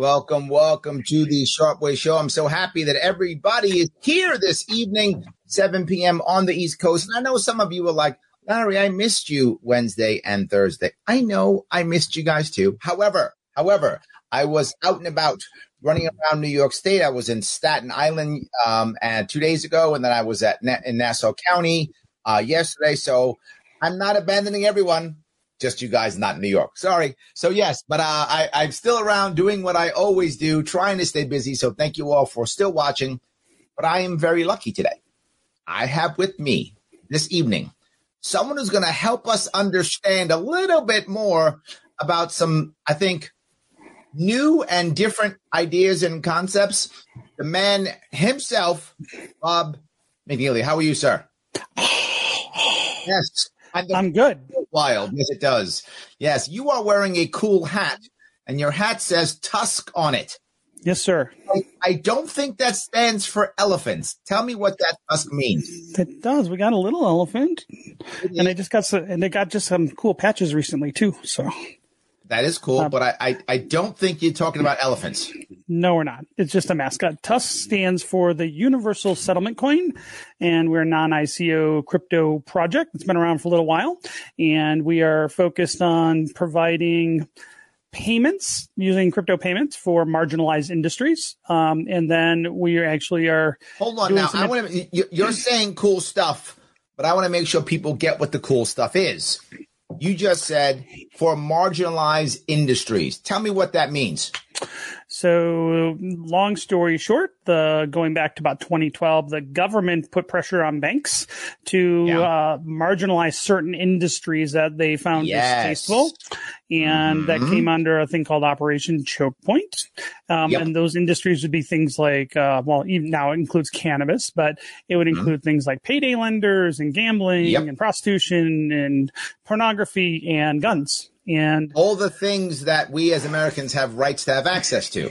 Welcome, welcome to the Sharpe Way Show. I'm so happy that everybody is here this evening, 7 p.m. on the East Coast. And I know some of you are like, Larry, I missed you Wednesday and Thursday. I know I missed you guys too. However, however, I was out and about running around New York State. I was in Staten Island um, and two days ago, and then I was at in Nassau County uh, yesterday. So I'm not abandoning everyone just you guys not in New York. Sorry. So yes, but uh, I, I'm still around doing what I always do, trying to stay busy. So thank you all for still watching. But I am very lucky today. I have with me this evening someone who's going to help us understand a little bit more about some, I think, new and different ideas and concepts. The man himself, Rob McNealy. How are you, sir? yes. I'm good. Wild. Yes, it does. Yes, you are wearing a cool hat, and your hat says TUSC on it. Yes, sir. I, I, don't think that stands for elephants. Tell me what that TUSC means. It does. We got a little elephant, and they just got some, and they got just some cool patches recently too. So that is cool, uh, but I, I, I don't think you're talking about elephants. No, we're not. It's just a mascot. TUSC stands for the Universal Settlement Coin, and we're a non-ICO crypto project. It's been around for a little while, and we are focused on providing payments using crypto payments for marginalized industries. Um, and then we actually are. Hold on now. I want to. You're saying cool stuff, but I want to make sure people get what the cool stuff is. You just said for marginalized industries. Tell me what that means. So, long story short, the going back to about 2012, the government put pressure on banks to yeah. uh, marginalize certain industries that they found yes. distasteful, and mm-hmm. that came under a thing called Operation Choke Point. Um, yep. And those industries would be things like, uh, well, even now it includes cannabis, but it would mm-hmm. include mm-hmm. things like payday lenders and gambling yep. and prostitution and pornography and guns and all the things that we as Americans have rights to have access to.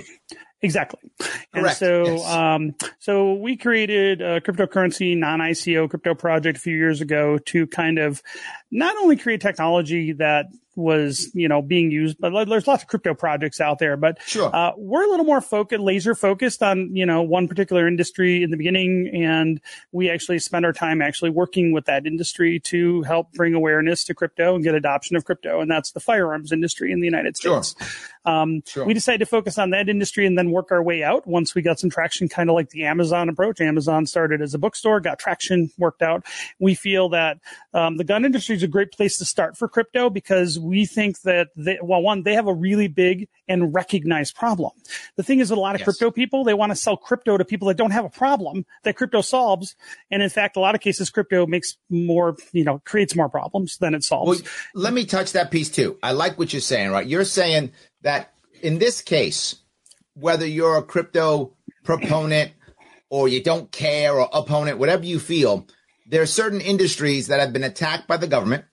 Exactly. Correct. And so, yes. um, so we created a cryptocurrency non-ICO crypto project a few years ago to kind of not only create technology that was, you know, being used, but there's lots of crypto projects out there, but sure. uh, we're a little more focused, laser focused on, you know, one particular industry in the beginning. And we actually spend our time actually working with that industry to help bring awareness to crypto and get adoption of crypto. And that's the firearms industry in the United States. Sure. Um, sure. We decided to focus on that industry and then work our way out once we got some traction, kind of like the Amazon approach. Amazon started as a bookstore, got traction, worked out. We feel that um, the gun industry is a great place to start for crypto because we think that they, well, one, they have a really big and recognized problem. The thing is, with a lot of yes. crypto people, they want to sell crypto to people that don't have a problem that crypto solves. And in fact, a lot of cases, crypto makes more, you know, creates more problems than it solves. Well, let me touch that piece too. I like what you're saying, right? You're saying that in this case, whether you're a crypto proponent or you don't care or opponent, whatever you feel, there are certain industries that have been attacked by the government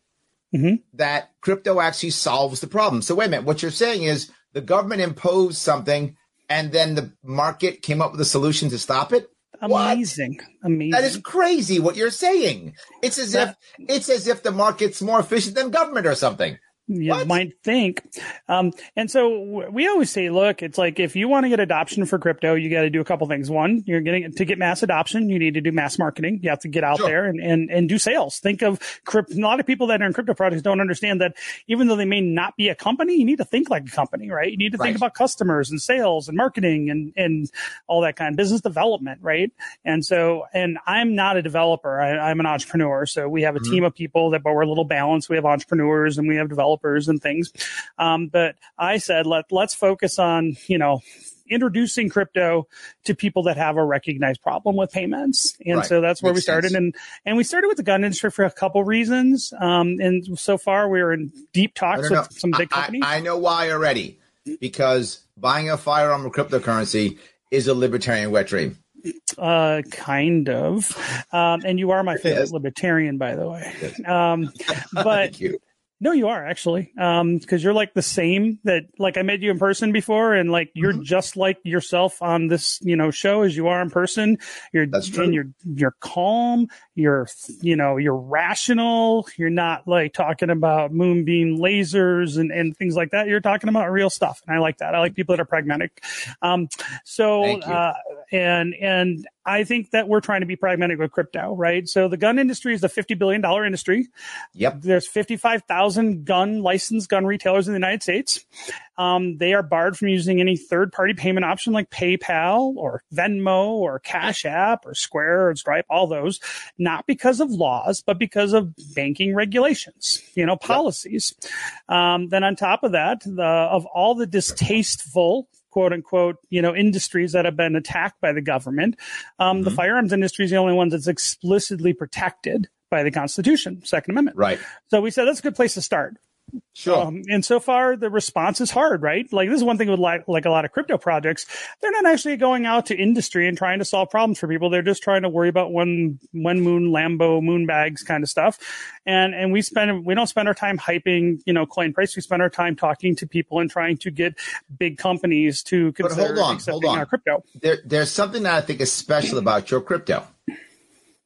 mm-hmm. that crypto actually solves the problem. So wait a minute, what you're saying is the government imposed something and then the market came up with a solution to stop it? Amazing. What? Amazing. That is crazy what you're saying. It's as that, if it's as if the market's more efficient than government or something you what? might think. Um, and so we always say, look, it's like if you want to get adoption for crypto, you got to do a couple things. One, you're getting to get mass adoption, you need to do mass marketing. You have to get out sure. there and, and, and do sales. Think of crypto. A lot of people that are in crypto projects don't understand that even though they may not be a company, you need to think like a company, right? You need to right. think about customers and sales and marketing and, and all that kind of business development, right? And so, and I'm not a developer. I, am an entrepreneur. So we have a mm-hmm. team of people that, but we're a little balanced. We have entrepreneurs and we have developers developers and things. Um, but I said, let, let's focus on, you know, introducing crypto to people that have a recognized problem with payments. And right. so that's where Makes we started. Sense. And, and we started with the gun industry for a couple reasons. Um, and so far we're in deep talks with some big companies. I, I know why already because buying a firearm or cryptocurrency is a libertarian wet dream. Uh, kind of. Um, and you are my favorite yes. libertarian, by the way. Um, but No, you are actually, um, because you're like the same that like I met you in person before, and like you're mm-hmm. just like yourself on this you know show as you are in person. You're That's true. and you're you're calm. You're you know you're rational. You're not like talking about moonbeam lasers and and things like that. You're talking about real stuff, and I like that. I like people that are pragmatic. Um, so uh, and and I think that we're trying to be pragmatic with crypto, right? So the gun industry is a $50 billion industry. Yep. There's 55,000 gun licensed gun retailers in the United States. Um, they are barred from using any third party payment option like PayPal or Venmo or Cash App or Square or Stripe, all those, not because of laws, but because of banking regulations, you know, policies. Yep. Um, then on top of that, the, of all the distasteful quote unquote, you know, industries that have been attacked by the government. Um, mm-hmm. The firearms industry is the only one that's explicitly protected by the Constitution, Second Amendment. Right. So we said that's a good place to start. Sure. Um, and so far, the response is hard, right? Like this is one thing with like, like a lot of crypto projects. They're not actually going out to industry and trying to solve problems for people. They're just trying to worry about one, one moon, Lambo, moon bags kind of stuff. And, and we spend, we don't spend our time hyping, you know, coin price. We spend our time talking to people and trying to get big companies to consider but hold on, hold on. our crypto. There, there's something that I think is special about your crypto.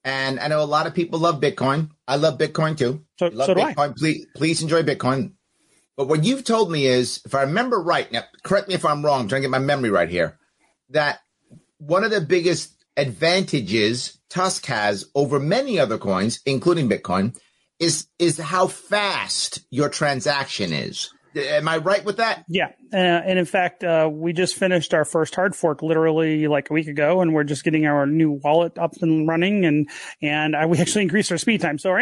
And I know a lot of people love Bitcoin. I love Bitcoin too. So, love so Bitcoin. Please, please enjoy Bitcoin. But what you've told me is, if I remember right, now correct me if I'm wrong, I'm trying to get my memory right here, that one of the biggest advantages TUSC has over many other coins, including Bitcoin, is is how fast your transaction is. Am I right with that? Yeah. Uh, and in fact, uh, we just finished our first hard fork literally like a week ago, and we're just getting our new wallet up and running, and and we actually increased our speed time. So our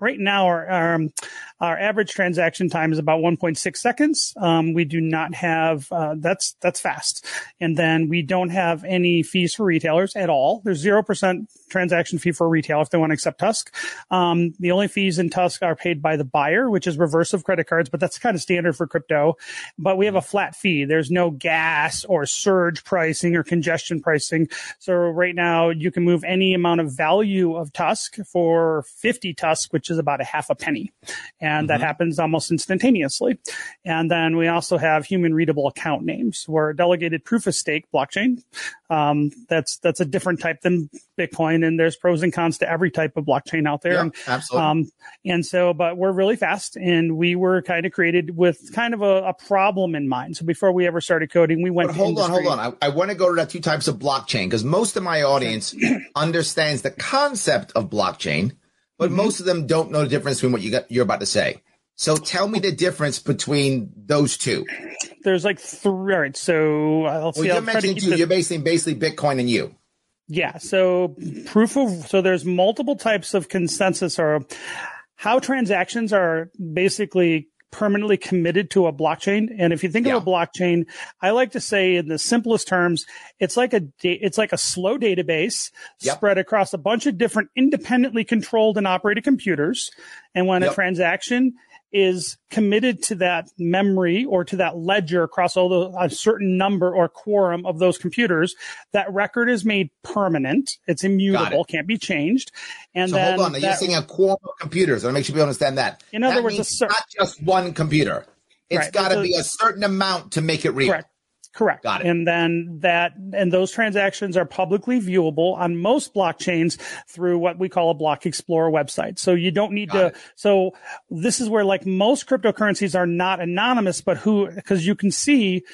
right now our, our um, our average transaction time is about 1.6 seconds. Um, we do not have uh, that's that's fast, and then we don't have any fees for retailers at all. There's zero percent transaction fee for a retailer if they want to accept TUSC. Um, the only fees in TUSC are paid by the buyer, which is reverse of credit cards, but that's kind of standard for crypto. But we have a flat fee. There's no gas or surge pricing or congestion pricing. So right now you can move any amount of value of TUSC for 50 TUSC, which is about a half a penny. And mm-hmm. that happens almost instantaneously. And then we also have human readable account names. We're a delegated proof of stake blockchain. Um, that's, that's a different type than Bitcoin. And there's pros and cons to every type of blockchain out there. Yeah, and, absolutely. Um, and so, but we're really fast and we were kind of created with kind of a, a problem in mind. So before we ever started coding, we went. But hold on, hold on. I, I want to go to that two types of blockchain because most of my audience understands the concept of blockchain, but mm-hmm. most of them don't know the difference between what you got, you're about to say. So tell me the difference between those two. There's like three. All right, so I'll see. Well, you're mentioning two. You're basically basically Bitcoin and you. Yeah. So proof of so there's multiple types of consensus or how transactions are basically permanently committed to a blockchain. And if you think yeah. of a blockchain, I like to say in the simplest terms, it's like a da- it's like a slow database yep. spread across a bunch of different independently controlled and operated computers. And when yep. a transaction is committed to that memory or to that ledger across all the a certain number or quorum of those computers, that record is made permanent. It's immutable, it. can't be changed. And so then hold on, you're saying a quorum of computers. I want to make sure people understand that. In other that words, means cer- not just one computer. It's right. got to be a certain amount to make it real. Correct. Correct. Got it. And then that, and those transactions are publicly viewable on most blockchains through what we call a block explorer website. So you don't need Got to, it. so this is where like most cryptocurrencies are not anonymous, but who, because you can see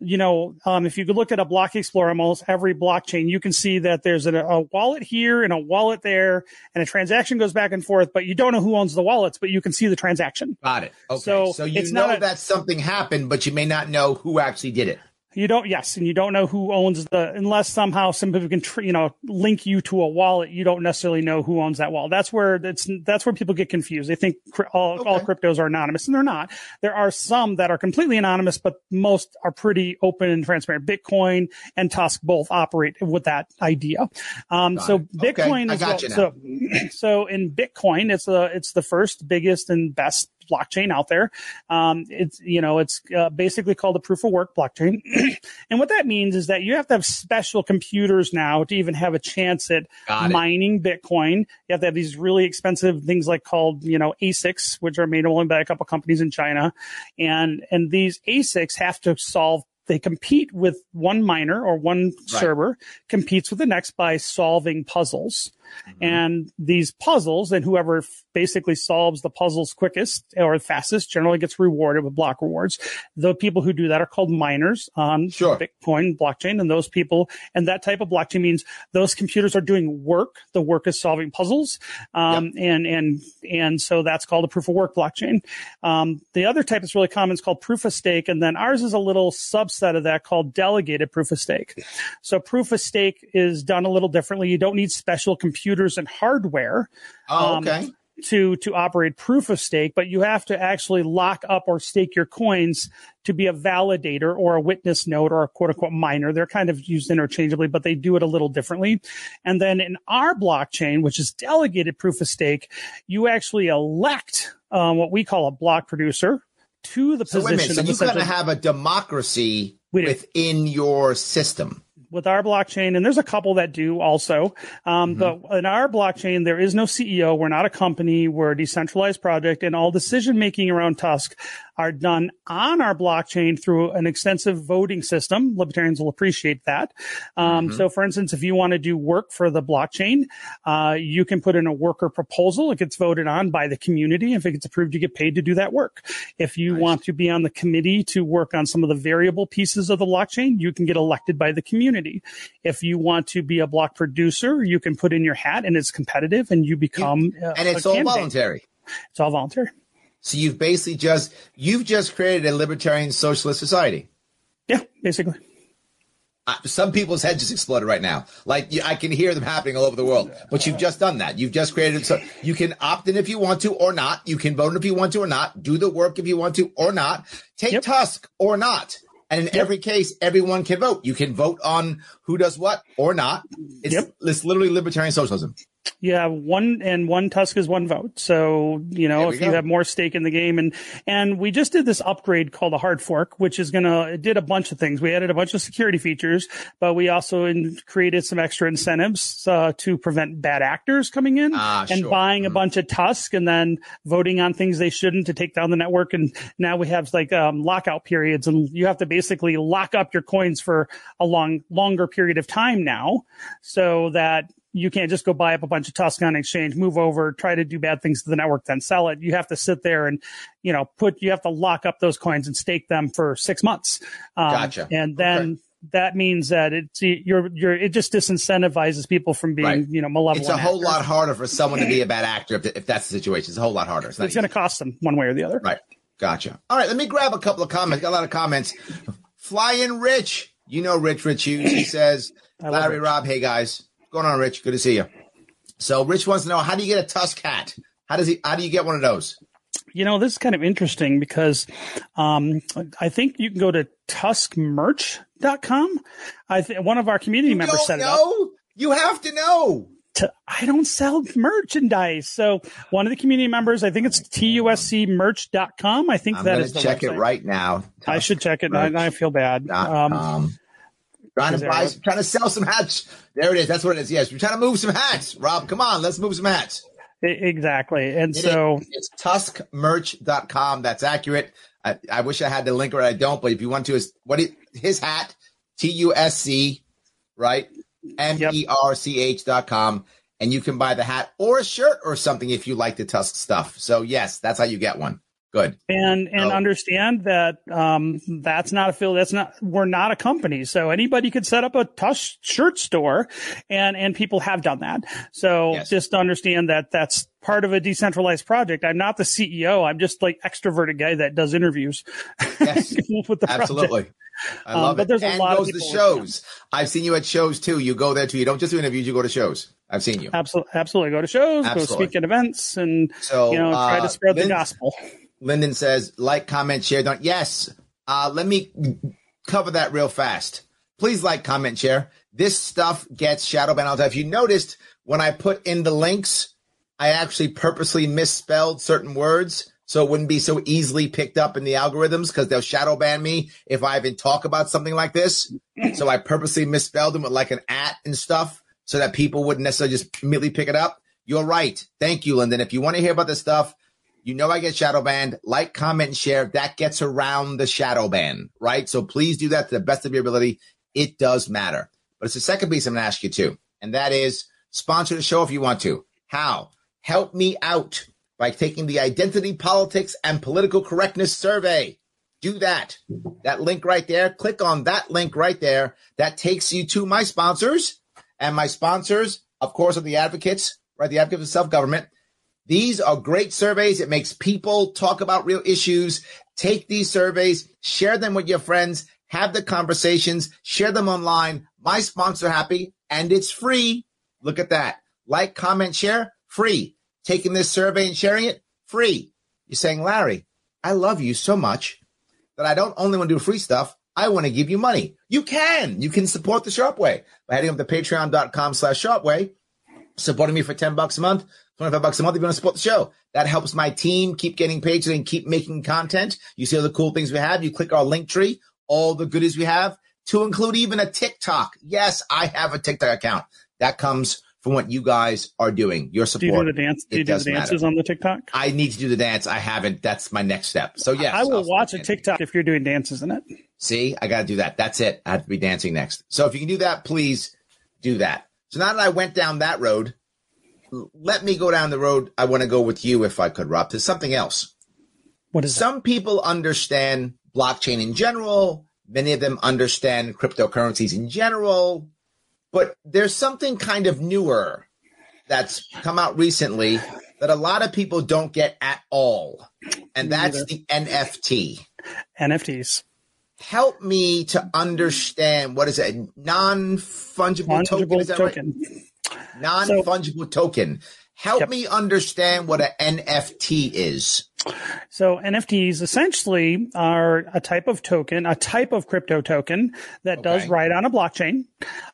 you know, um, if you could look at a block explorer, on almost every blockchain, you can see that there's a, a, wallet here and a wallet there, and a transaction goes back and forth, but you don't know who owns the wallets, but you can see the transaction. Got it. Okay. So, so you know a, that something happened, but you may not know who actually did it. You don't, yes, and you don't know who owns the, unless somehow some people can, you know, link you to a wallet. You don't necessarily know who owns that wallet. That's where that's that's where people get confused. They think all, okay. all cryptos are anonymous, and they're not. There are some that are completely anonymous, but most are pretty open and transparent. Bitcoin and TUSC both operate with that idea. Um, so it. Bitcoin okay. is well, so so in Bitcoin, it's the it's the first, biggest, and best blockchain out there. Um, it's you know it's uh, basically called a proof of work blockchain, and what that means is that you have to have special computers now to even have a chance at mining Bitcoin. You have to have these really expensive things like called you know ASICs, which are made only by a couple companies in China, and and these ASICs have to solve they compete with one miner or one right. server competes with the next by solving puzzles. Mm-hmm. And these puzzles, and whoever basically solves the puzzles quickest or fastest generally gets rewarded with block rewards. The people who do that are called miners on sure. Bitcoin blockchain. And those people and that type of blockchain means those computers are doing work. The work is solving puzzles. Um, yep. and, and, and so that's called a proof of work blockchain. Um, the other type that's really common is called proof of stake. And then ours is a little subset of that called delegated proof of stake. So proof of stake is done a little differently. You don't need special computers and hardware. Oh, um, okay. Um, to to operate proof of stake, but you have to actually lock up or stake your coins to be a validator or a witness node or a quote unquote miner. They're kind of used interchangeably, but they do it a little differently. And then in our blockchain, which is delegated proof of stake, you actually elect um, what we call a block producer to the so position. So you've got to have a democracy within your system with our blockchain, and there's a couple that do also. Um, mm-hmm. But in our blockchain, there is no CEO. We're not a company. We're a decentralized project, and all decision making around TUSC are done on our blockchain through an extensive voting system. Libertarians will appreciate that. Um, mm-hmm. So, for instance, if you want to do work for the blockchain, uh, you can put in a worker proposal. It gets voted on by the community. If it gets approved, you get paid to do that work. If you nice. want to be on the committee to work on some of the variable pieces of the blockchain, you can get elected by the community. If you want to be a block producer, you can put in your hat and it's competitive and you become. You, and it's all candidate. voluntary. It's all voluntary. So you've basically just you've just created a libertarian socialist society. Yeah, basically. Uh, some people's heads just exploded right now. Like I can hear them happening all over the world. But you've just done that. You've just created so you can opt in if you want to or not. You can vote if you want to or not. Do the work if you want to or not. Take yep. TUSC or not. And in yep. every case, everyone can vote. You can vote on who does what or not. It's, yep. it's literally libertarian socialism. You have one and one TUSC is one vote. So, you know, if go. you have more stake in the game and, and we just did this upgrade called a hard fork, which is going to, it did a bunch of things. We added a bunch of security features, but we also in, created some extra incentives, uh, to prevent bad actors coming in ah, and sure. buying mm-hmm. a bunch of TUSC and then voting on things they shouldn't to take down the network. And now we have like, um, lockout periods and you have to basically lock up your coins for a long, longer period of time now so that you can't just go buy up a bunch of TUSC on exchange, move over, try to do bad things to the network, then sell it. You have to sit there and, you know, put, you have to lock up those coins and stake them for six months. Um, gotcha. And then okay. that means that it's, you're, you're, it just disincentivizes people from being, right. you know, malevolent. It's a whole lot harder for someone to be a bad actor if, if that's the situation. It's a whole lot harder. It's, it's going to cost them one way or the other. Right. Gotcha. All right. Let me grab a couple of comments. Got a lot of comments. Flying Rich. You know, Rich Rich Hughes. He says, Larry, Rob, hey guys going on, Rich? Good to see you. So, Rich wants to know how do you get a TUSC hat? How does he? How do you get one of those? You know, this is kind of interesting because um, I think you can go to tuscmerch.com. I th- one of our community you members set know? it up. You have to know. To, I don't sell merchandise. So one of the community members, I think it's tuscmerch.com. I think I'm that is the check website. it right now. I should check it. I, I, feel bad. Um, Trying to buy, trying to sell some hats. There it is. That's what it is. Yes, we're trying to move some hats. Rob, come on, let's move some hats. Exactly. And it so is, it's tuscmerch.com. That's accurate. I, I, wish I had the link or I don't, but if you want to, is what is, his hat, T U S C, right? M E R C H dot com. And you can buy the hat or a shirt or something if you like the TUSC stuff. So, yes, that's how you get one. Good. And and oh. understand that um, that's not a field. That's not. We're not a company. So anybody could set up a TUSC shirt store, and and people have done that. So yes. just understand that that's part of a decentralized project. I'm not the CEO. I'm just like extroverted guy that does interviews. Yes, with the absolutely. Project. I um, love um, but it. There's a and lot goes of to shows. I've seen you at shows too. You go there too. You don't just do interviews. You go to shows. I've seen you. Absolutely, absolutely. Go to shows. Absolutely. Go speak at events, and so, you know, try uh, to spread the gospel. Lyndon says, like, comment, share. Don't. Yes. Uh, let me cover that real fast. Please like, comment, share. This stuff gets shadow banned all the time. If you noticed, when I put in the links, I actually purposely misspelled certain words so it wouldn't be so easily picked up in the algorithms because they'll shadow ban me if I even talk about something like this. so I purposely misspelled them with like an at and stuff so that people wouldn't necessarily just immediately pick it up. You're right. Thank you, Lyndon. If you want to hear about this stuff, you know I get shadow banned. Like, comment, and share. That gets around the shadow ban, right? So please do that to the best of your ability. It does matter. But it's the second piece I'm going to ask you to, and that is sponsor the show if you want to. How? Help me out by taking the identity politics and political correctness survey. Do that. That link right there. Click on that link right there. That takes you to my sponsors. And my sponsors, of course, are the advocates, right? The advocates of self government. These are great surveys. It makes people talk about real issues. Take these surveys, share them with your friends, have the conversations, share them online. My sponsor happy and it's free. Look at that. Like, comment, share, free taking this survey and sharing it free. You're saying, Larry, I love you so much that I don't only want to do free stuff. I want to give you money. You can. You can support the Sharpe Way by heading up to patreon.com slash sharpeway, supporting me for 10 bucks a month, 25 bucks a month if you want to support the show. That helps my team keep getting paid so they can keep making content. You see all the cool things we have. You click our link tree, all the goodies we have to include even a TikTok. Yes, I have a TikTok account that comes from what you guys are doing. Your support. Do you do the dance? Do you do the dances matter. on the TikTok? I need to do the dance. I haven't. That's my next step. So yes, I will watch a TikTok if you're doing dances in it. See, I got to do that. That's it. I have to be dancing next. So if you can do that, please do that. So now that I went down that road, let me go down the road. I want to go with you, if I could, Rob, to something else. What is some that? people understand blockchain in general. Many of them understand cryptocurrencies in general. But there's something kind of newer that's come out recently that a lot of people don't get at all. And that's the NFT. NFTs. Help me to understand what is it? Non fungible token. Is that token. right? Non fungible so, token. Help yep. me understand what an NFT is. So NFTs essentially are a type of token, a type of crypto token that okay. does ride on a blockchain.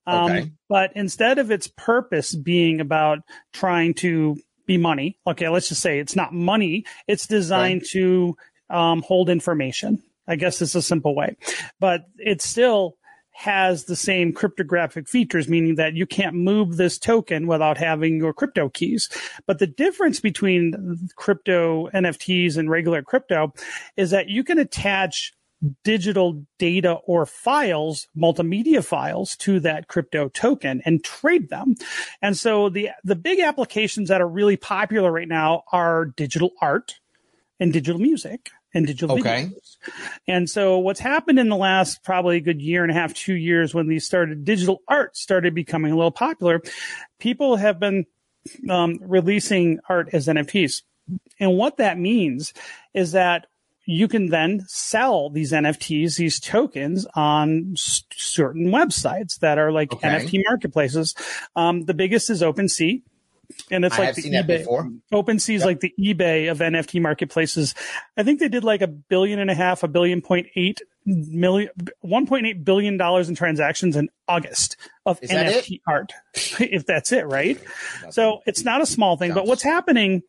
Um, okay. But instead of its purpose being about trying to be money, okay, let's just say it's not money. It's designed okay. to um, hold information. I guess it's a simple way, but it's still has the same cryptographic features, meaning that you can't move this token without having your crypto keys. But the difference between crypto NFTs and regular crypto is that you can attach digital data or files, multimedia files to that crypto token and trade them. And so the, the big applications that are really popular right now are digital art and digital music and digital okay. videos. And so what's happened in the last probably a good year and a half, two years when these started, digital art started becoming a little popular. People have been um, releasing art as NFTs. And what that means is that you can then sell these NFTs, these tokens on certain websites that are like okay. NFT marketplaces. Um, the biggest is OpenSea and it's I like the eBay. OpenSea is yep. like the eBay of NFT marketplaces. I think they did like a billion and a half, a billion point eight million, one point eight billion dollars in transactions in August of NFT art. if that's it, right? So it's not a small thing, but what's happening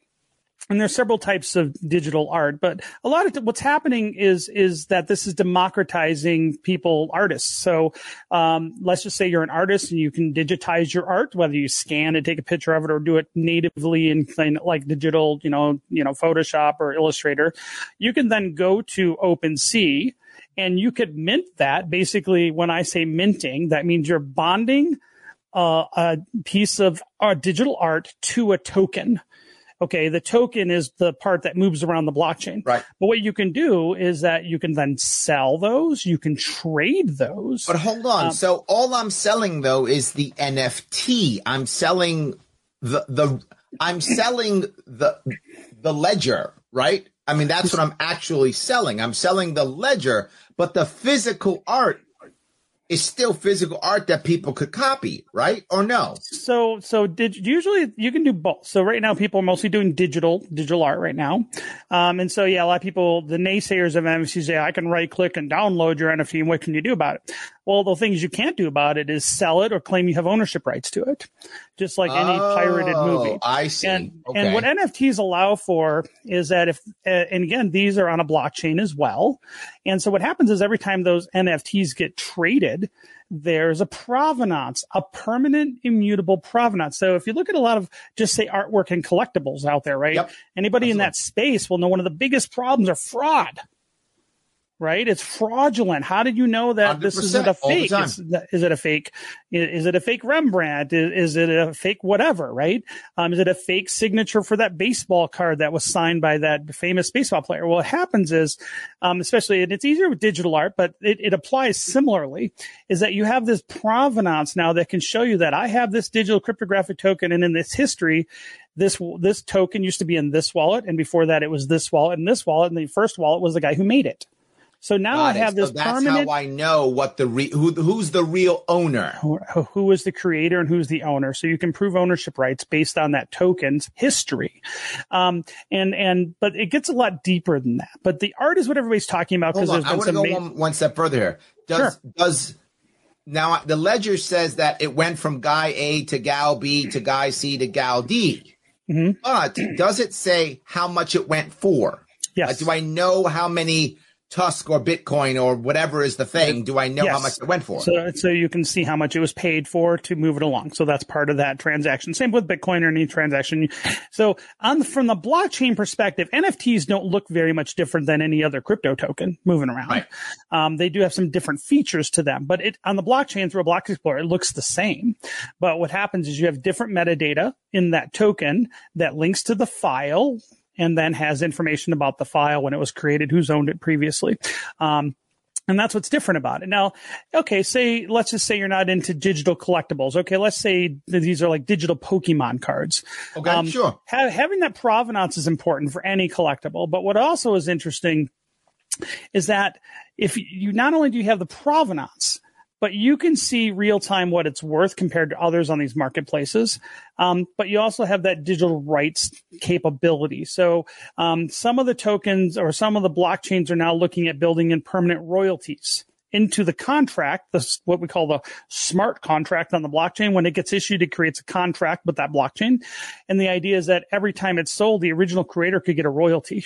and there's several types of digital art, but a lot of th- what's happening is is that this is democratizing people, artists. So um, let's just say you're an artist and you can digitize your art, whether you scan and take a picture of it or do it natively in, like digital, you know, you know, Photoshop or Illustrator. You can then go to OpenSea and you could mint that. Basically, when I say minting, that means you're bonding uh, a piece of uh, digital art to a token okay, the token is the part that moves around the blockchain. Right. But what you can do is that you can then sell those, you can trade those. But hold on. Um, so all I'm selling though is the NFT. I'm selling the the I'm selling the the ledger, right? I mean, that's what I'm actually selling. I'm selling the ledger, but the physical art is still physical art that people could copy, right? Or no? So, so did usually you can do both. So right now people are mostly doing digital, digital art right now. Um, and so yeah, a lot of people, the naysayers of NFT say, I can right click and download your NFT and what can you do about it? Well, the things you can't do about it is sell it or claim you have ownership rights to it, just like any Oh, pirated movie. I see. And, okay. and what NFTs allow for is that if, uh, and again, these are on a blockchain as well. And so what happens is every time those NFTs get traded, there's a provenance, a permanent immutable provenance. So if you look at a lot of just say artwork and collectibles out there, right? Yep. Anybody in that space will know one of the biggest problems are fraud. Right? It's fraudulent. How did you know that this isn't a fake? Is, is it a fake? Is it a fake Rembrandt? Is, is it a fake whatever? Right? Um, is it a fake signature for that baseball card that was signed by that famous baseball player? Well, what happens is, um, especially, and it's easier with digital art, but it, it applies similarly, is that you have this provenance now that can show you that I have this digital cryptographic token and in this history, this, this token used to be in this wallet. And before that, it was this wallet and this wallet. And the first wallet was the guy who made it. So now I Got it. have this so that's permanent how I know what the re- who who's the real owner. who, who is the creator and who's the owner. So you can prove ownership rights based on that token's history. Um, and, and, but it gets a lot deeper than that. But the art is what everybody's talking about because there's I been want to some. go ma- one, one step further here. Does Sure. does now the ledger says that it went from guy A to gal B to guy C to gal D, Mhm. but does it say how much it went for? yes. Like, do I know how many TUSC or Bitcoin or whatever is the thing? Do I know how much it went for? So, so you can see how much it was paid for to move it along. So that's part of that transaction. Same with Bitcoin or any transaction. So on the, from the blockchain perspective, NFTs don't look very much different than any other crypto token moving around. Right. Um, they do have some different features to them, but it on the blockchain through a block explorer, it looks the same. But what happens is you have different metadata in that token that links to the file and then has information about the file when it was created, who's owned it previously. Um, and that's what's different about it. Now, okay, say, let's just say you're not into digital collectibles. Okay, let's say that these are like digital Pokemon cards. okay, um, sure. Ha- having that provenance is important for any collectible. But what also is interesting is that if you not only do you have the provenance, but you can see real time what it's worth compared to others on these marketplaces. Um, but you also have that digital rights capability. So um, some of the tokens or some of the blockchains are now looking at building in permanent royalties into the contract, this what we call the smart contract on the blockchain. When it gets issued, it creates a contract with that blockchain. And the idea is that every time it's sold, the original creator could get a royalty.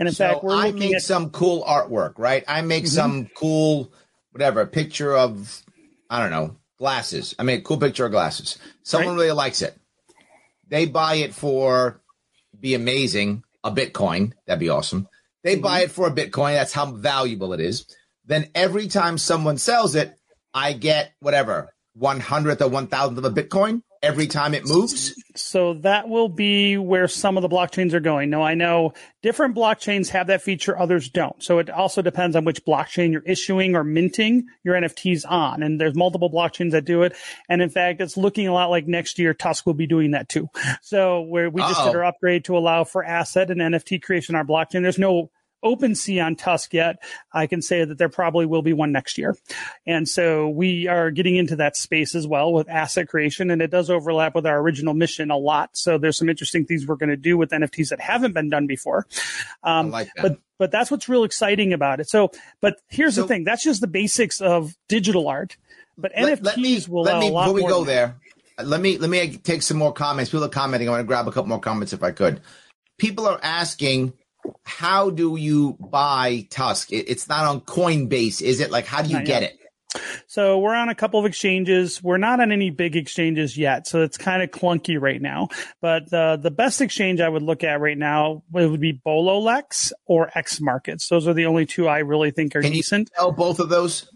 And in So fact, we're I looking make at some cool artwork, right? I make Mm-hmm. some cool, whatever, picture of, I don't know, glasses. I mean, a cool picture of glasses. Someone Right. really likes it. They buy it for, be amazing, a Bitcoin. That'd be awesome. They Mm-hmm. buy it for a Bitcoin. That's how valuable it is. Then every time someone sells it, I get whatever, one hundredth or one thousandth of a Bitcoin every time it moves. So that will be where some of the blockchains are going. Now I know different blockchains have that feature, others don't. So it also depends on which blockchain you're issuing or minting your NFTs on. And there's multiple blockchains that do it. And in fact, it's looking a lot like next year TUSC will be doing that too. So where we just Uh-oh. did our upgrade to allow for asset and NFT creation on our blockchain. There's no OpenSea on TUSC yet. I can say that there probably will be one next year. And so we are getting into that space as well with asset creation and it does overlap with our original mission a lot. So there's some interesting things we're going to do with NFTs that haven't been done before. Um, I like that. But, but that's what's real exciting about it. So, but here's So- the thing. That's just the basics of digital art, but Let- NFTs let me, will let me a lot before we go there. Let me let me take some more comments. People are commenting. I want to grab a couple more comments if I could. People are asking, how do you buy TUSC? It, it's not on Coinbase, is it? Like, how do you Not get yet. it? So we're on a couple of exchanges. We're not on any big exchanges yet, so it's kind of clunky right now. But the the best exchange I would look at right now it would be Bololex or X Markets. Those are the only two I really think are Can decent. Both of those.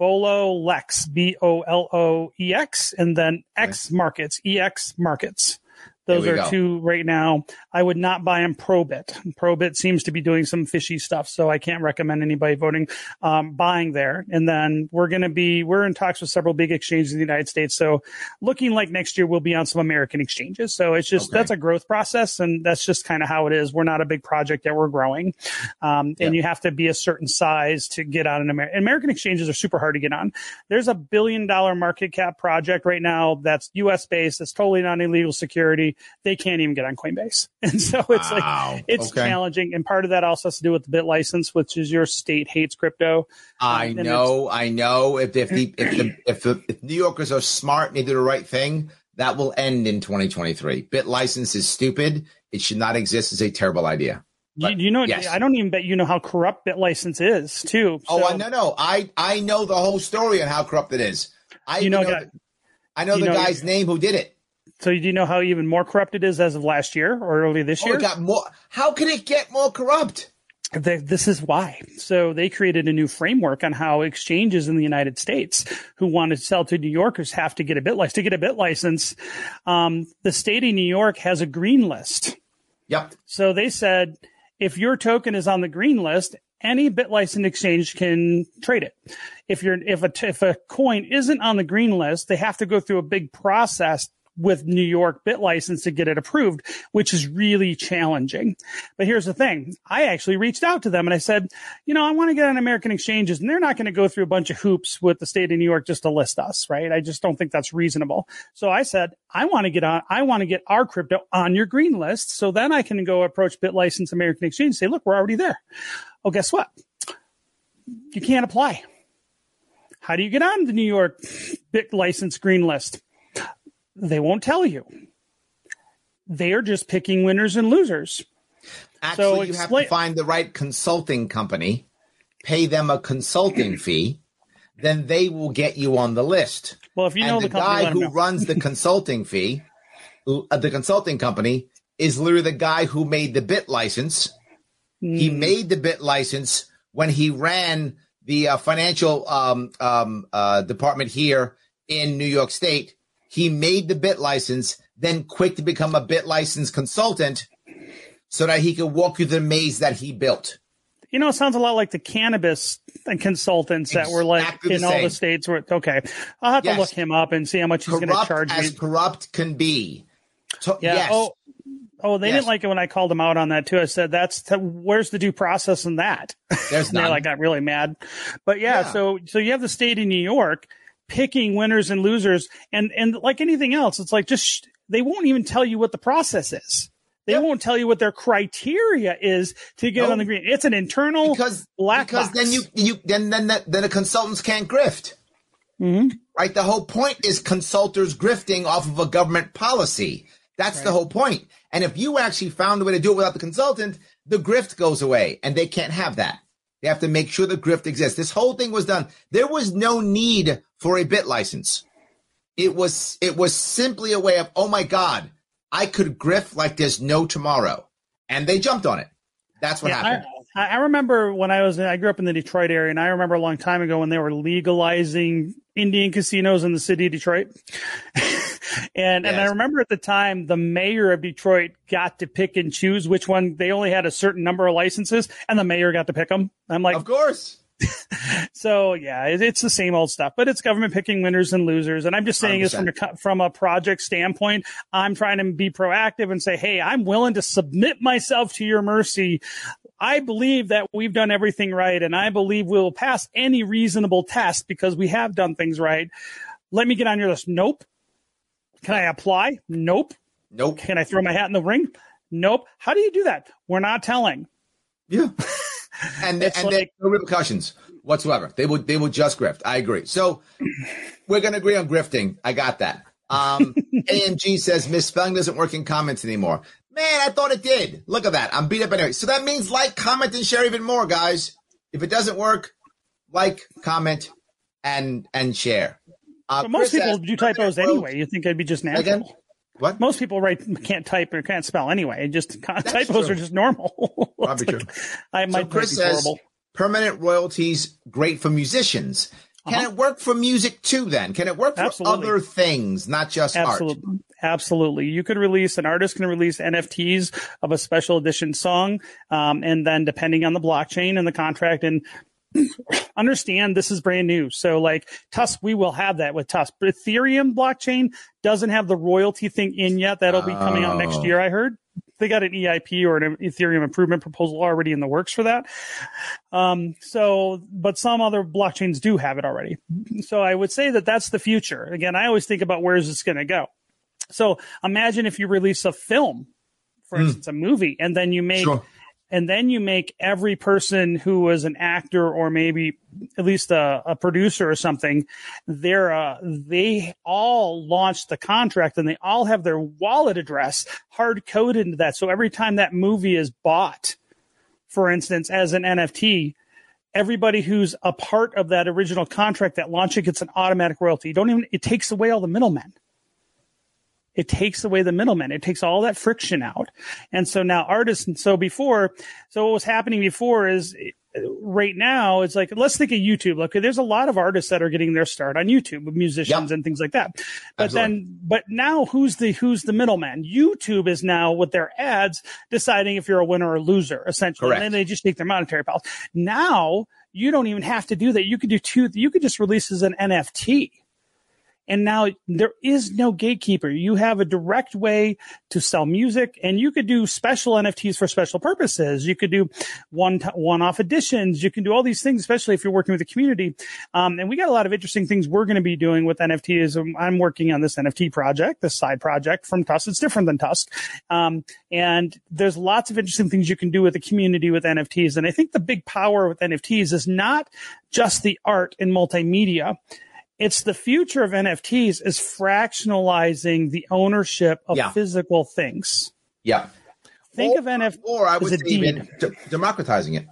Bololex, B O L O E X, and then X Markets, E X Markets. Those are go. two right now. I would not buy in Probit. Probit seems to be doing some fishy stuff, so I can't recommend anybody voting um, buying there. And then we're going to be we're in talks with several big exchanges in the United States. So looking like next year we'll be on some American exchanges. So it's just Okay. that's a growth process, and that's just kind of how it is. We're not a big project that We're growing, um, and you have to be a certain size to get on an American. American exchanges are super hard to get on. There's a billion dollar market cap project right now that's U.S. based. It's totally not illegal security 2023, they can't even get on Coinbase. And so it's Wow. like, it's Okay. challenging. And part of that also has to do with the bit license, which is your state hates crypto. I Um, know, I know. If if the if the if, the, if New Yorkers are smart and they do the right thing, that will end in 2023. Bit license is stupid. It should not exist. It's a terrible idea. You, But, you know, yes. I don't even bet you know how corrupt bit license is too. Oh, So- I no, no. I I know the whole story on how corrupt it is. I You know, know, guy- the, I know the know- guy's name who did it. So do you know how even more corrupt it is as of last year or early this Oh, year? it got more. How can it get more corrupt? Th- This is why. So they created a new framework on how exchanges in the United States who want to sell to New Yorkers have to get a bit license. To get a bit license, um, the state of New York has a green list. Yep. So they said if your token is on the green list, any bit license exchange can trade it. If you're if a if a coin isn't on the green list, they have to go through a big process with New York bit license to get it approved, which is really challenging. But here's the thing. I actually reached out to them and I said, you know, I want to get on American exchanges and they're not going to go through a bunch of hoops with the state of New York just to list us, right? I just don't think that's reasonable. So I said, I want to get on, I want to get our crypto on your green list. So then I can go approach BitLicense American Exchange and say, look, we're already there. Oh, guess what? You can't apply. How do you get on the New York Bit License Green List? They won't tell you. They are just picking winners and losers. Actually, you have to find the right consulting company, pay them a consulting fee, then they will get you on the list. Well, if you know and the, the, company, guy who know. runs the consulting fee, uh, the consulting company, is literally the guy who made the bit license. He Hmm. made the bit license when he ran the uh, financial um, um, uh, department here in New York State. He made the bit license, then quick to become a bit license consultant so that he could walk you the maze that he built. you know, it sounds a lot like the cannabis consultants that were like Exactly in all the states. Where okay, I'll have Yes. to look him up and see how much he's going to Corrupt charge as me. corrupt can be. To- Yeah. Yes. Oh, oh, they Yes. didn't like it when I called him out on that too. I said, "That's where's the due process in that?" There's And they none. like got really mad. But yeah, Yeah. so so you have the state of New York picking winners and losers, and and like anything else, it's like just sh- they won't even tell you what the process is. They Yep. won't tell you what their criteria is to get No. on the green. It's an internal because black because box. then you you then then the, then the consultants can't grift. Mhm. Right. The whole point is consultants grifting off of a government policy. That's the whole point. And if you actually found a way to do it without the consultant, the grift goes away, and they can't have that. They have to make sure the grift exists. This whole thing was done. There was no need for a bit license. It was it was simply a way of oh my god, I could grift like there's no tomorrow, and they jumped on it. That's what Yeah, happened. I, I remember when I was I grew up in the Detroit area, and I remember a long time ago when they were legalizing Indian casinos in the city of Detroit. and and I remember at the time the mayor of Detroit got to pick and choose which one. They only had a certain number of licenses, and the mayor got to pick them. I'm like, of course. so yeah, it, it's the same old stuff, but it's government picking winners and losers. And I'm just saying this from a from a project standpoint. I'm trying to be proactive and say, hey, I'm willing to submit myself to your mercy. I believe that we've done everything right, and I believe we'll pass any reasonable test because we have done things right. Let me get on your list. Nope. Can I apply? Nope. Nope. Can I throw my hat in the ring? Nope. How do you do that? We're not telling. Yeah. and and like- no repercussions whatsoever. They would they would just grift. I agree. So we're gonna agree on grifting. I got that. Um AMG says misspelling doesn't work in comments anymore. Man, I thought it did. Look at that. I'm beat up anyway. So that means like, comment, and share even more, guys. If it doesn't work, like, comment, and and share. Uh, But most Chris people do typos anyway. You think it'd be just natural. Again? What? Most people write can't type or can't spell anyway. Just typos true. are just normal. Probably like- true. I So might Chris be says horrible. permanent royalties great for musicians. Can Uh-huh. it work for music too? Then can it work for Absolutely. other things, not just art? Absolutely. Absolutely. You could release, an artist can release NFTs of a special edition song. Um, and then depending on the blockchain and the contract and understand this is brand new. So like TUSC, we will have that with TUSC. But Ethereum blockchain doesn't have the royalty thing in yet. That'll be coming out next year. I heard they got an EIP or an Ethereum improvement proposal already in the works for that. Um, so, but some other blockchains do have it already. So I would say that that's the future. Again, I always think about where is this going to go. So imagine if you release a film, for mm. instance, a movie, and then you make sure and then you make every person who was an actor or maybe at least a, a producer or something, they're uh, they all launched the contract and they all have their wallet address hard coded into that. So every time that movie is bought, for instance, as an NFT, everybody who's a part of that original contract that launched it gets an automatic royalty. You don't even it takes away all the middlemen. It takes away the middleman. It takes all that friction out. And so now artists, and so before, so what was happening before is right now it's like let's think of YouTube. Okay, there's a lot of artists that are getting their start on YouTube, musicians yep. and things like that. But Absolutely. then, but now who's the who's the middleman? YouTube is now with their ads deciding if you're a winner or loser, essentially, Correct. and then they just take their monetary pals. Now you don't even have to do that. You could do two. You could just release as an NFT and now there is no gatekeeper. You have a direct way to sell music and you could do special NFTs for special purposes. You could do one, one off editions. You can do all these things, especially if you're working with the community. Um, and we got a lot of interesting things we're going to be doing with NFTs. Um, I'm working on this NFT project, this side project from TUSC. It's different than TUSC. Um, and there's lots of interesting things you can do with the community with NFTs. And I think the big power with NFTs is not just the art and multimedia it's the future of NFTs is fractionalizing the ownership of yeah. physical things. Yeah. Think or, of NFT or I would say even democratizing it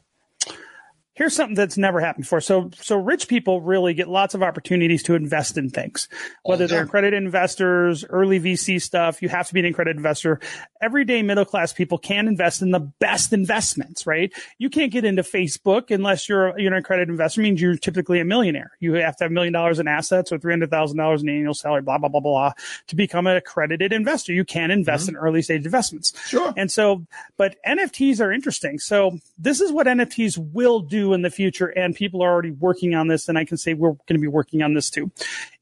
here's something that's never happened before. So, so rich people really get lots of opportunities to invest in things, whether they're accredited investors, early VC stuff. You have to be an accredited investor. Everyday middle class people can invest in the best investments, right? You can't get into Facebook unless you're, you're an accredited investor. It means you're typically a millionaire. You have to have a million dollars in assets or $300,000 in annual salary, blah, blah, blah, blah, to become an accredited investor. You can invest mm-hmm. in early stage investments. Sure. And so, but NFTs are interesting. So this is what NFTs will do in the future, and people are already working on this, and I can say we're going to be working on this too,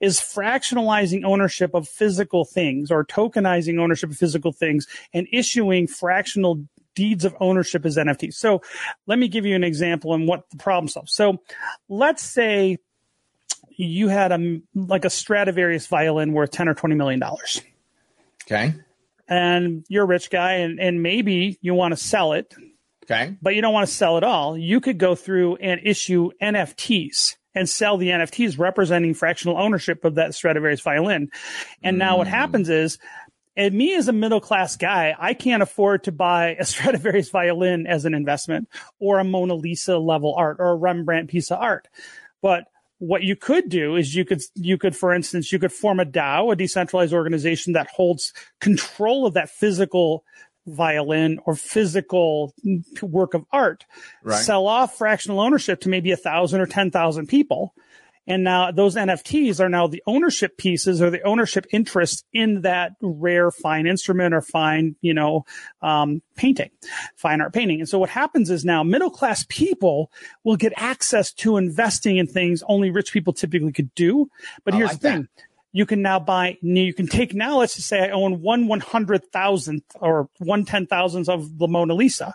is fractionalizing ownership of physical things or tokenizing ownership of physical things and issuing fractional deeds of ownership as NFTs. So let me give you an example and what the problem solves. So let's say you had a like a Stradivarius violin worth 10 or 20 million dollars. Okay. And you're a rich guy and, and maybe you want to sell it Okay. But you don't want to sell it all. You could go through and issue NFTs and sell the NFTs representing fractional ownership of that Stradivarius violin. And mm. now what hmm. happens is, and me as a middle class guy, I can't afford to buy a Stradivarius violin as an investment or a Mona Lisa level art or a Rembrandt piece of art. But what you could do is you could you could for instance you could form a DAO, a decentralized organization that holds control of that physical violin or physical work of art, right. sell off fractional ownership to maybe a thousand or 10,000 people. And now those NFTs are now the ownership pieces or the ownership interest in that rare fine instrument or fine, you know, um, painting, fine art painting. And so what happens is now middle class people will get access to investing in things only rich people typically could do. But here's like the thing. That you can now buy, you can take now, let's just say I own one one hundred thousandth or one ten thousandth of the Mona Lisa.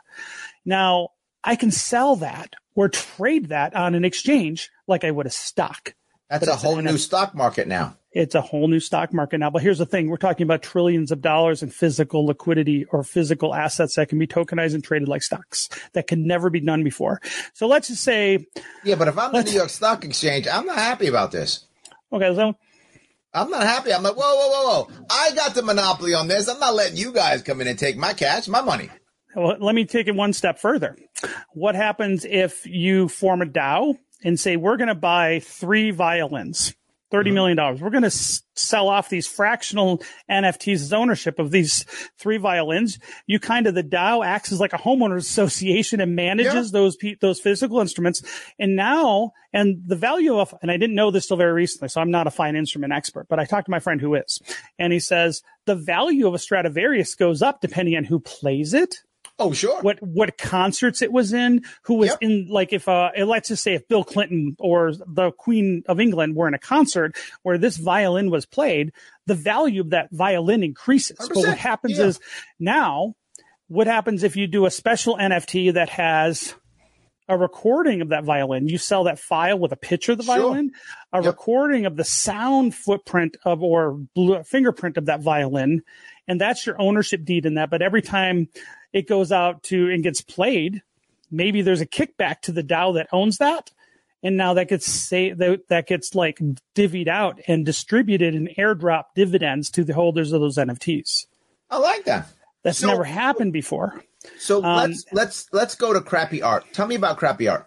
Now I can sell that or trade that on an exchange like I would a stock. That's but a whole new stock market now. It's a whole new stock market now. But here's the thing. We're talking about trillions of dollars in physical liquidity or physical assets that can be tokenized and traded like stocks that can never be done before. So let's just say. Yeah, but if I'm the New York Stock Exchange, I'm not happy about this. Okay. So I'm not happy. I'm like, whoa, whoa, whoa, whoa. I got the monopoly on this. I'm not letting you guys come in and take my cash, my money. Well, let me take it one step further. What happens if you form a DAO and say, we're going to buy three violins? 30 mm-hmm. million dollars. We're going to s- sell off these fractional NFTs as ownership of these three violins. You kind of, the DAO acts as like a homeowners association and manages yeah. those, those physical instruments. And now, and the value of, and I didn't know this till very recently, so I'm not a fine instrument expert, but I talked to my friend who is, and he says the value of a Stradivarius goes up depending on who plays it Oh, sure. What what concerts it was in, who was yep. in like if uh let's just say if Bill Clinton or the Queen of England were in a concert where this violin was played, the value of that violin increases. But what happens yeah. is now what happens if you do a special NFT that has a recording of that violin. You sell that file with a picture of the Sure. violin, a Yep. recording of the sound footprint of or blue, fingerprint of that violin, and that's your ownership deed in that. But every time it goes out to and gets played, maybe there's a kickback to the DAO that owns that. And now that gets say that, that gets like divvied out and distributed and airdrop dividends to the holders of those NFTs. I like that. That's So- never happened before. So Um, let's let's let's go to crappy art. Tell me about crappy art.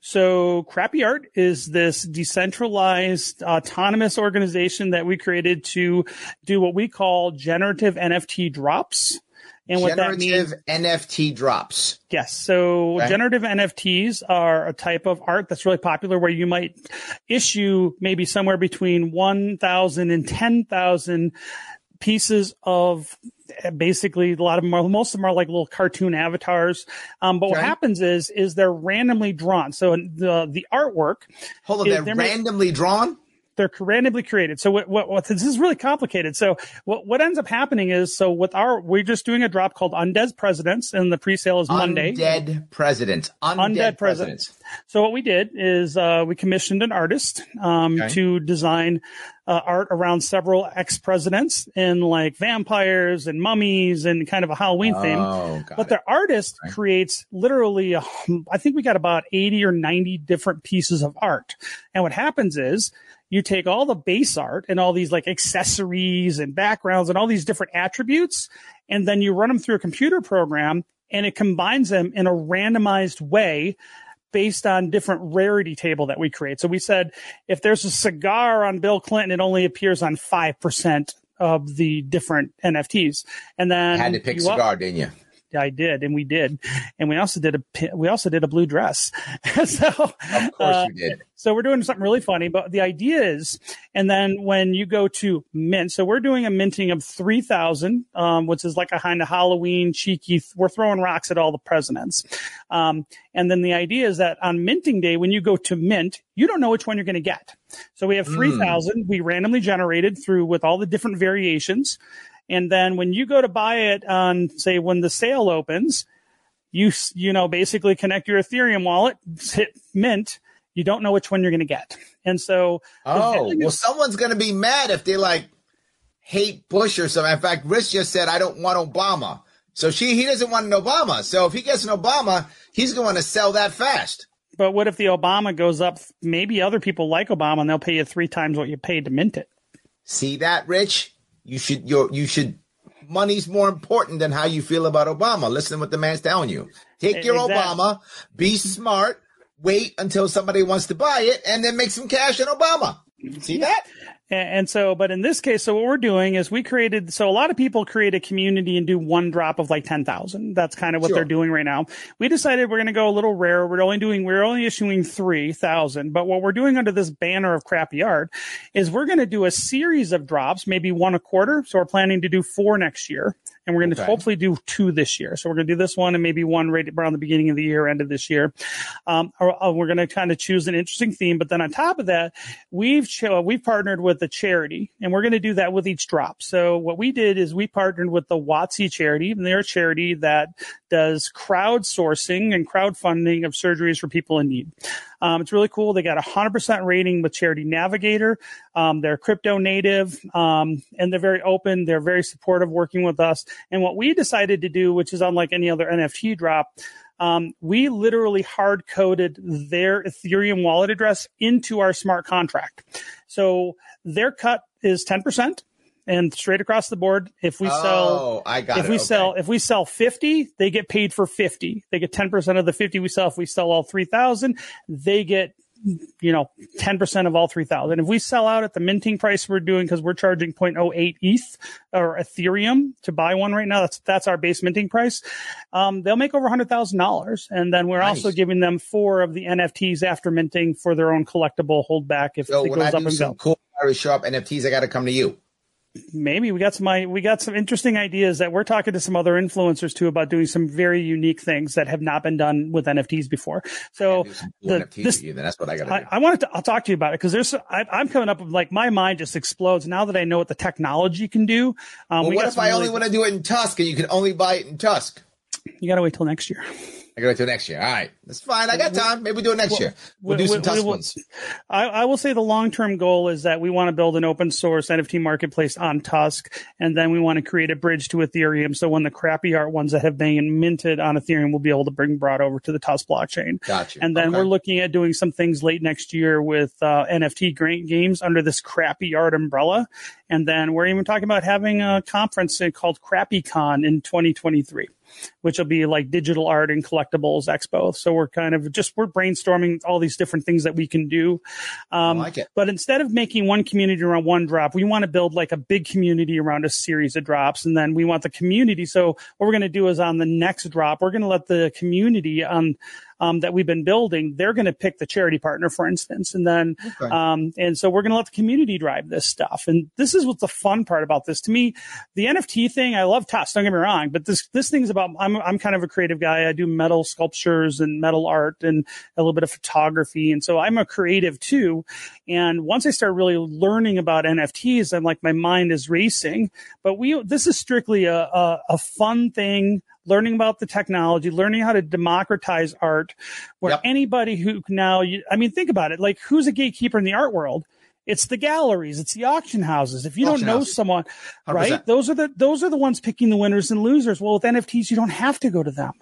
So, Crappy Art is this decentralized, autonomous organization that we created to do what we call generative NFT drops. And what that means, Generative NFT drops. yes. So, Okay. generative NFTs are a type of art that's really popular where you might issue maybe somewhere between 1,000 and 10,000 pieces of basically a lot of them are most of them are like little cartoon avatars um, but what happens is is they're randomly drawn so the the artwork Hold on, they're may- randomly drawn. They're randomly created. So what, what, what this is really complicated. So what, what ends up happening is, so with our, we're just doing a drop called Undead Presidents and the pre-sale is Monday. Undead presidents. Undead, Undead presidents. So what we did is, uh, we commissioned an artist, um, Okay. to design, uh, art around several ex-presidents in like vampires and mummies and kind of a Halloween theme. Oh, got But it. the artist Right. creates literally, a, I think we got about 80 or 90 different pieces of art. And what happens is you take all the base art and all these like accessories and backgrounds and all these different attributes, and then you run them through a computer program and it combines them in a randomized way based on different rarity table that we create. So we said if there's a cigar on Bill Clinton, it only appears on 5% of the different NFTs. And then Had to pick up- cigar, didn't you? I did, and we did, and we also did a we also did a blue dress. so, Of course uh, you did. so we're doing something really funny. But the idea is, and then when you go to mint, so we're doing a minting of three thousand, um, which is like a kind of Halloween cheeky. We're throwing rocks at all the presidents, um, and then the idea is that on minting day, when you go to mint, you don't know which one you're going to get. So we have three thousand we randomly generated through with all the different variations. And then when you go to buy it on, say, when the sale opens, you, you know, basically connect your Ethereum wallet, hit mint. You don't know which one you're going to get. And so, Oh, well, someone's going to be mad if they like hate Bush or something. In fact, Rich just said, I don't want Obama. So she, he doesn't want an Obama. So if he gets an Obama, he's going to sell that fast. but what if the Obama goes up? Maybe other people like Obama and they'll pay you three times what you paid to mint it. See that, Rich? You should, you you should, money's more important than how you feel about Obama. Listen to what the man's telling you. Take your Exactly. Obama, be smart, wait until somebody wants to buy it, and then make some cash on Obama. See that? And, and so, but in this case, so what we're doing is we created, so a lot of people create a community and do one drop of like 10,000. That's kind of what Sure. they're doing right now. We decided we're going to go a little rare. We're only doing, we're only issuing 3,000. But what we're doing under this banner of crappy art is we're going to do a series of drops, maybe one a quarter. So we're planning to do four next year. And we're going to Okay. hopefully do two this year. So we're going to do this one and maybe one right around the beginning of the year, end of this year. Um, or, or we're going to kind of choose an interesting theme. But then on top of that, we've cho- we've partnered with a charity, and we're going to do that with each drop. So what we did is we partnered with the Watsi charity, and they're a charity that does crowdsourcing and crowdfunding of surgeries for people in need. Um, it's really cool. They got a hundred percent rating with Charity Navigator. Um, they're crypto native, um, and they're very open. They're very supportive working with us. And what we decided to do, which is unlike any other NFT drop, um, we literally hard coded their Ethereum wallet address into our smart contract. So their cut is 10% and straight across the board. If we sell, oh, I got if it. we Okay. sell, if we sell 50, they get paid for 50. They get 10% of the 50 we sell. If we sell all 3,000, they get you know, 10% of all 3000. If we sell out at the minting price we're doing, cause we're charging 0.08 ETH or Ethereum to buy one right now, that's, that's our base minting price. Um, they'll make over $100,000. And then we're Nice. also giving them four of the NFTs after minting for their own collectible holdback if So it goes up and some go. cool Irish sharp NFTs, I got to come to you. Maybe we got some we got some interesting ideas that we're talking to some other influencers too about doing some very unique things that have not been done with NFTs before. So cool the- NFTs this- you, that's what I got. I, I wanted to, I'll talk to you about it because there's, I, I'm coming up with like my mind just explodes now that I know what the technology can do. Um, well, we what if I really- only want to do it in TUSC and you can only buy it in TUSC? you got to wait till next year. I gotta do it next year. All right, that's fine. I got time. Maybe we do it next year. We'll do some TUSC ones. I, I, will say the long term goal is that we want to build an open source NFT marketplace on TUSC, and then we want to create a bridge to Ethereum. So when the crappy art ones that have been minted on Ethereum will be able to bring brought over to the TUSC blockchain. Gotcha. And then okay. we're looking at doing some things late next year with uh, NFT grant games under this crappy art umbrella, and then we're even talking about having a conference called CrappyCon in 2023 which will be like digital art and collectibles expo. So we're kind of just we're brainstorming all these different things that we can do. Um, like it. But instead of making one community around one drop, we want to build like a big community around a series of drops, and then we want the community. So what we're going to do is on the next drop, we're going to let the community on um, that we've been building, they're going to pick the charity partner, for instance, and then okay. um, and so we're going to let the community drive this stuff. And this is what's the fun part about this. To me, the NFT thing, I love TUSC. Don't get me wrong, but this this thing's about. I'm I'm kind of a creative guy. I do metal sculptures and metal art and a little bit of photography, and so I'm a creative too. And once I start really learning about NFTs, I'm like my mind is racing. But we this is strictly a, a, a fun thing learning about the technology, learning how to democratize art, where yep. anybody who now, you, I mean, think about it. Like, who's a gatekeeper in the art world? It's the galleries, it's the auction houses. If you auction don't know houses. someone, 100%. right? Those are the those are the ones picking the winners and losers. Well, with NFTs, you don't have to go to them.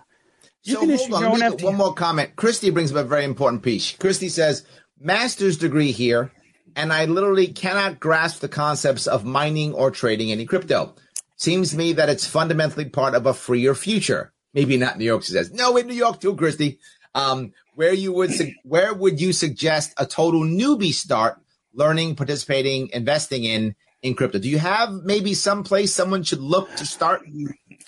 You so can issue your own. One more comment. Christy brings up a very important piece. Christy says, "Master's degree here, and I literally cannot grasp the concepts of mining or trading any crypto." Seems to me that it's fundamentally part of a freer future. Maybe not New York, she says. No, in New York too, Christy. Um, where you would su- where would you suggest a total newbie start learning, participating, investing in in crypto? Do you have maybe some place someone should look to start?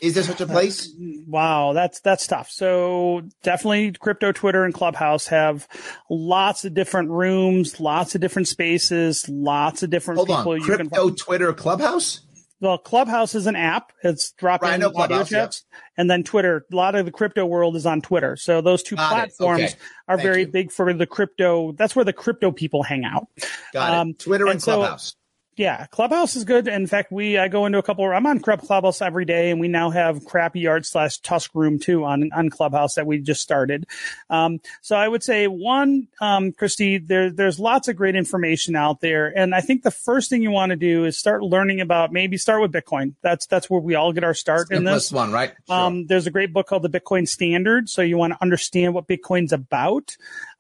Is there such a place? Wow, that's that's tough. So definitely crypto Twitter and Clubhouse have lots of different rooms, lots of different spaces, lots of different Hold people on. Crypto Twitter Clubhouse? Well, Clubhouse is an app. It's dropping right, audio chats. Yeah. And then Twitter. A lot of the crypto world is on Twitter. So those two Got platforms okay. are Thank very you. big for the crypto. That's where the crypto people hang out. Got um, it. Twitter and, and Clubhouse. So, yeah, Clubhouse is good. In fact, we I go into a couple. I'm on Clubhouse every day, and we now have Crappy Art slash TUSC Room too on on Clubhouse that we just started. Um, so I would say one, um, Christy, there there's lots of great information out there, and I think the first thing you want to do is start learning about maybe start with Bitcoin. That's that's where we all get our start in this one, right? Sure. Um, there's a great book called The Bitcoin Standard, so you want to understand what Bitcoin's about.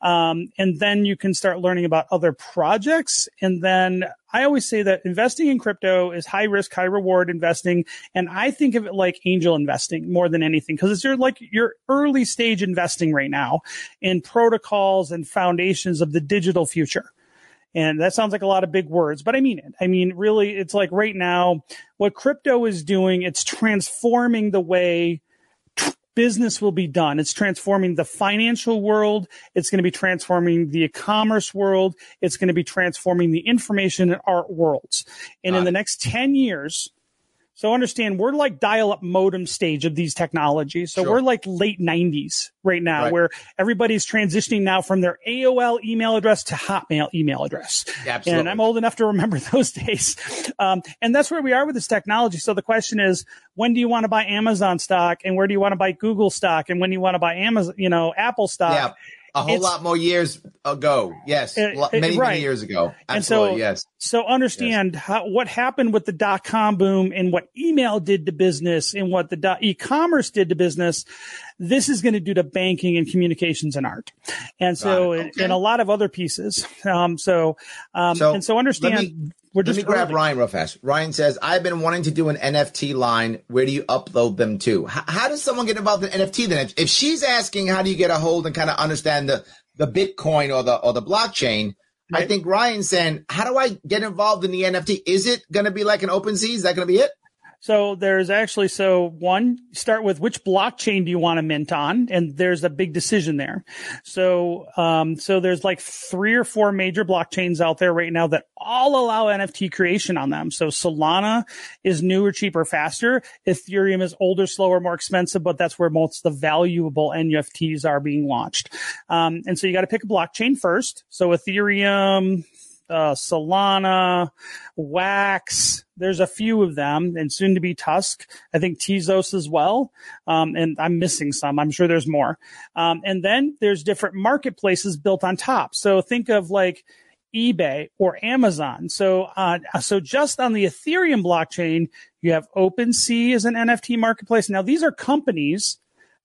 Um, and then you can start learning about other projects. And then I always say that investing in crypto is high risk, high reward investing. And I think of it like angel investing more than anything because it's your like your early stage investing right now in protocols and foundations of the digital future. And that sounds like a lot of big words, but I mean it. I mean, really, it's like right now, what crypto is doing, it's transforming the way business will be done. It's transforming the financial world. It's going to be transforming the e-commerce world. It's going to be transforming the information and art worlds. And Got in it. the next 10 years, so understand we're like dial up modem stage of these technologies. So sure. we're like late 90s right now right. where everybody's transitioning now from their AOL email address to Hotmail email address. Absolutely. And I'm old enough to remember those days. Um, and that's where we are with this technology. So the question is, when do you want to buy Amazon stock and where do you want to buy Google stock and when do you want to buy Amazon, you know, Apple stock? Yeah a whole lot more years ago. Yes, it, it, many right. many years ago. Absolutely, and so, yes. So understand yes. how, what happened with the dot com boom and what email did to business and what the e-commerce did to business. This is going to do to banking and communications and art, and so okay. and, and, a lot of other pieces. Um, so, um, so and so understand. We're Let me grab Ryan real fast. Ryan says, I've been wanting to do an NFT line. Where do you upload them to? H- how does someone get involved in NFT then? If, if, she's asking, how do you get a hold and kind of understand the, the Bitcoin or the, or the blockchain? Right. I think Ryan's saying, how do I get involved in the NFT? Is it going to be like an OpenSea? Is that going to be it? So there's actually, so one, start with which blockchain do you want to mint on? And there's a big decision there. So, um, so there's like three or four major blockchains out there right now that all allow NFT creation on them. So Solana is newer, cheaper, faster. Ethereum is older, slower, more expensive, but that's where most of the valuable NFTs are being launched. Um, and so you got to pick a blockchain first. So Ethereum, uh, Solana, Wax. There's a few of them, and soon to be TUSC. I think Tezos as well. Um, and I'm missing some. I'm sure there's more. Um, and then there's different marketplaces built on top. So think of like eBay or Amazon. So, uh, so just on the Ethereum blockchain, you have OpenSea as an NFT marketplace. Now these are companies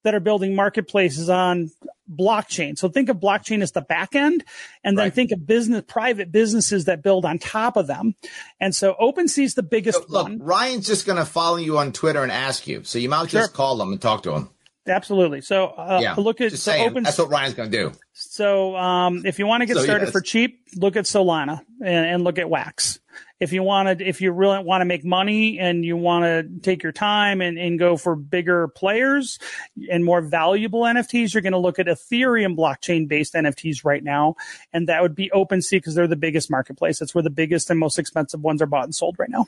that are building marketplaces on blockchain. So think of blockchain as the back end and then right. think of business, private businesses that build on top of them. And so OpenSea is the biggest so, look, one. Ryan's just going to follow you on Twitter and ask you. So you might sure. just call them and talk to him. Absolutely. So uh, yeah, look at so open. That's what Ryan's going to do. So um, if you want to get so, started yes. for cheap, look at Solana and, and look at Wax if you want to, if you really want to make money and you want to take your time and, and go for bigger players and more valuable NFTs, you're going to look at Ethereum blockchain based NFTs right now. And that would be OpenSea because they're the biggest marketplace. That's where the biggest and most expensive ones are bought and sold right now.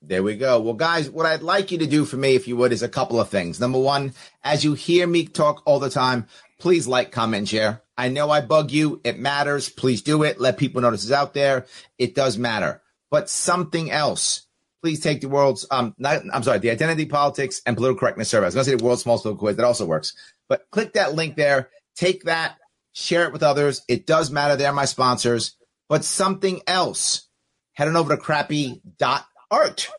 There we go. Well, guys, what I'd like you to do for me, if you would, is a couple of things. Number one, as you hear me talk all the time, please like, comment, share. I know I bug you. It matters. Please do it. Let people know this is out there. It does matter but something else. Please take the world's, um, not, I'm sorry, the identity politics and political correctness survey. I was going to say the world's smallest political quiz. That also works. But click that link there. Take that, share it with others. It does matter. They're my sponsors. But something else. Head on over to crappy.art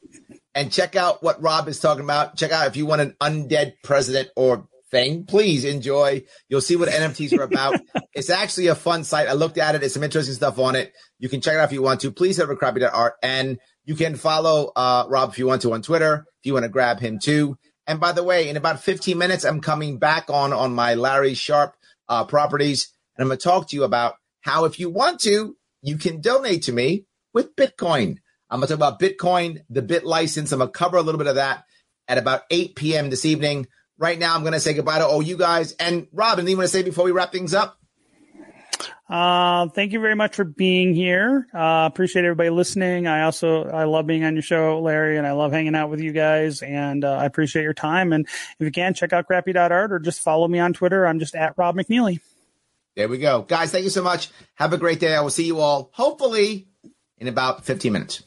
and check out what Rob is talking about. Check out if you want an undead president or thing, please enjoy. You'll see what NFTs are about. it's actually a fun site. I looked at it. It's some interesting stuff on it. You can check it out if you want to. Please head over to crappy.art and you can follow uh, Rob if you want to on Twitter, if you want to grab him too. And by the way, in about 15 minutes, I'm coming back on on my Larry Sharpe uh, properties, and I'm going to talk to you about how, if you want to, you can donate to me with Bitcoin. I'm going to talk about Bitcoin, the bit license. I'm going to cover a little bit of that at about 8 p.m. this evening. Right now, I'm going to say goodbye to all you guys. And Robin, anything you want to say before we wrap things up? Uh, thank you very much for being here. Uh, appreciate everybody listening. I also, I love being on your show, Larry, and I love hanging out with you guys. And, uh, I appreciate your time. And if you can, check out crappy.art or just follow me on Twitter. I'm just at Rob McNealy. There we go. Guys, thank you so much. Have a great day. I will see you all hopefully in about 15 minutes.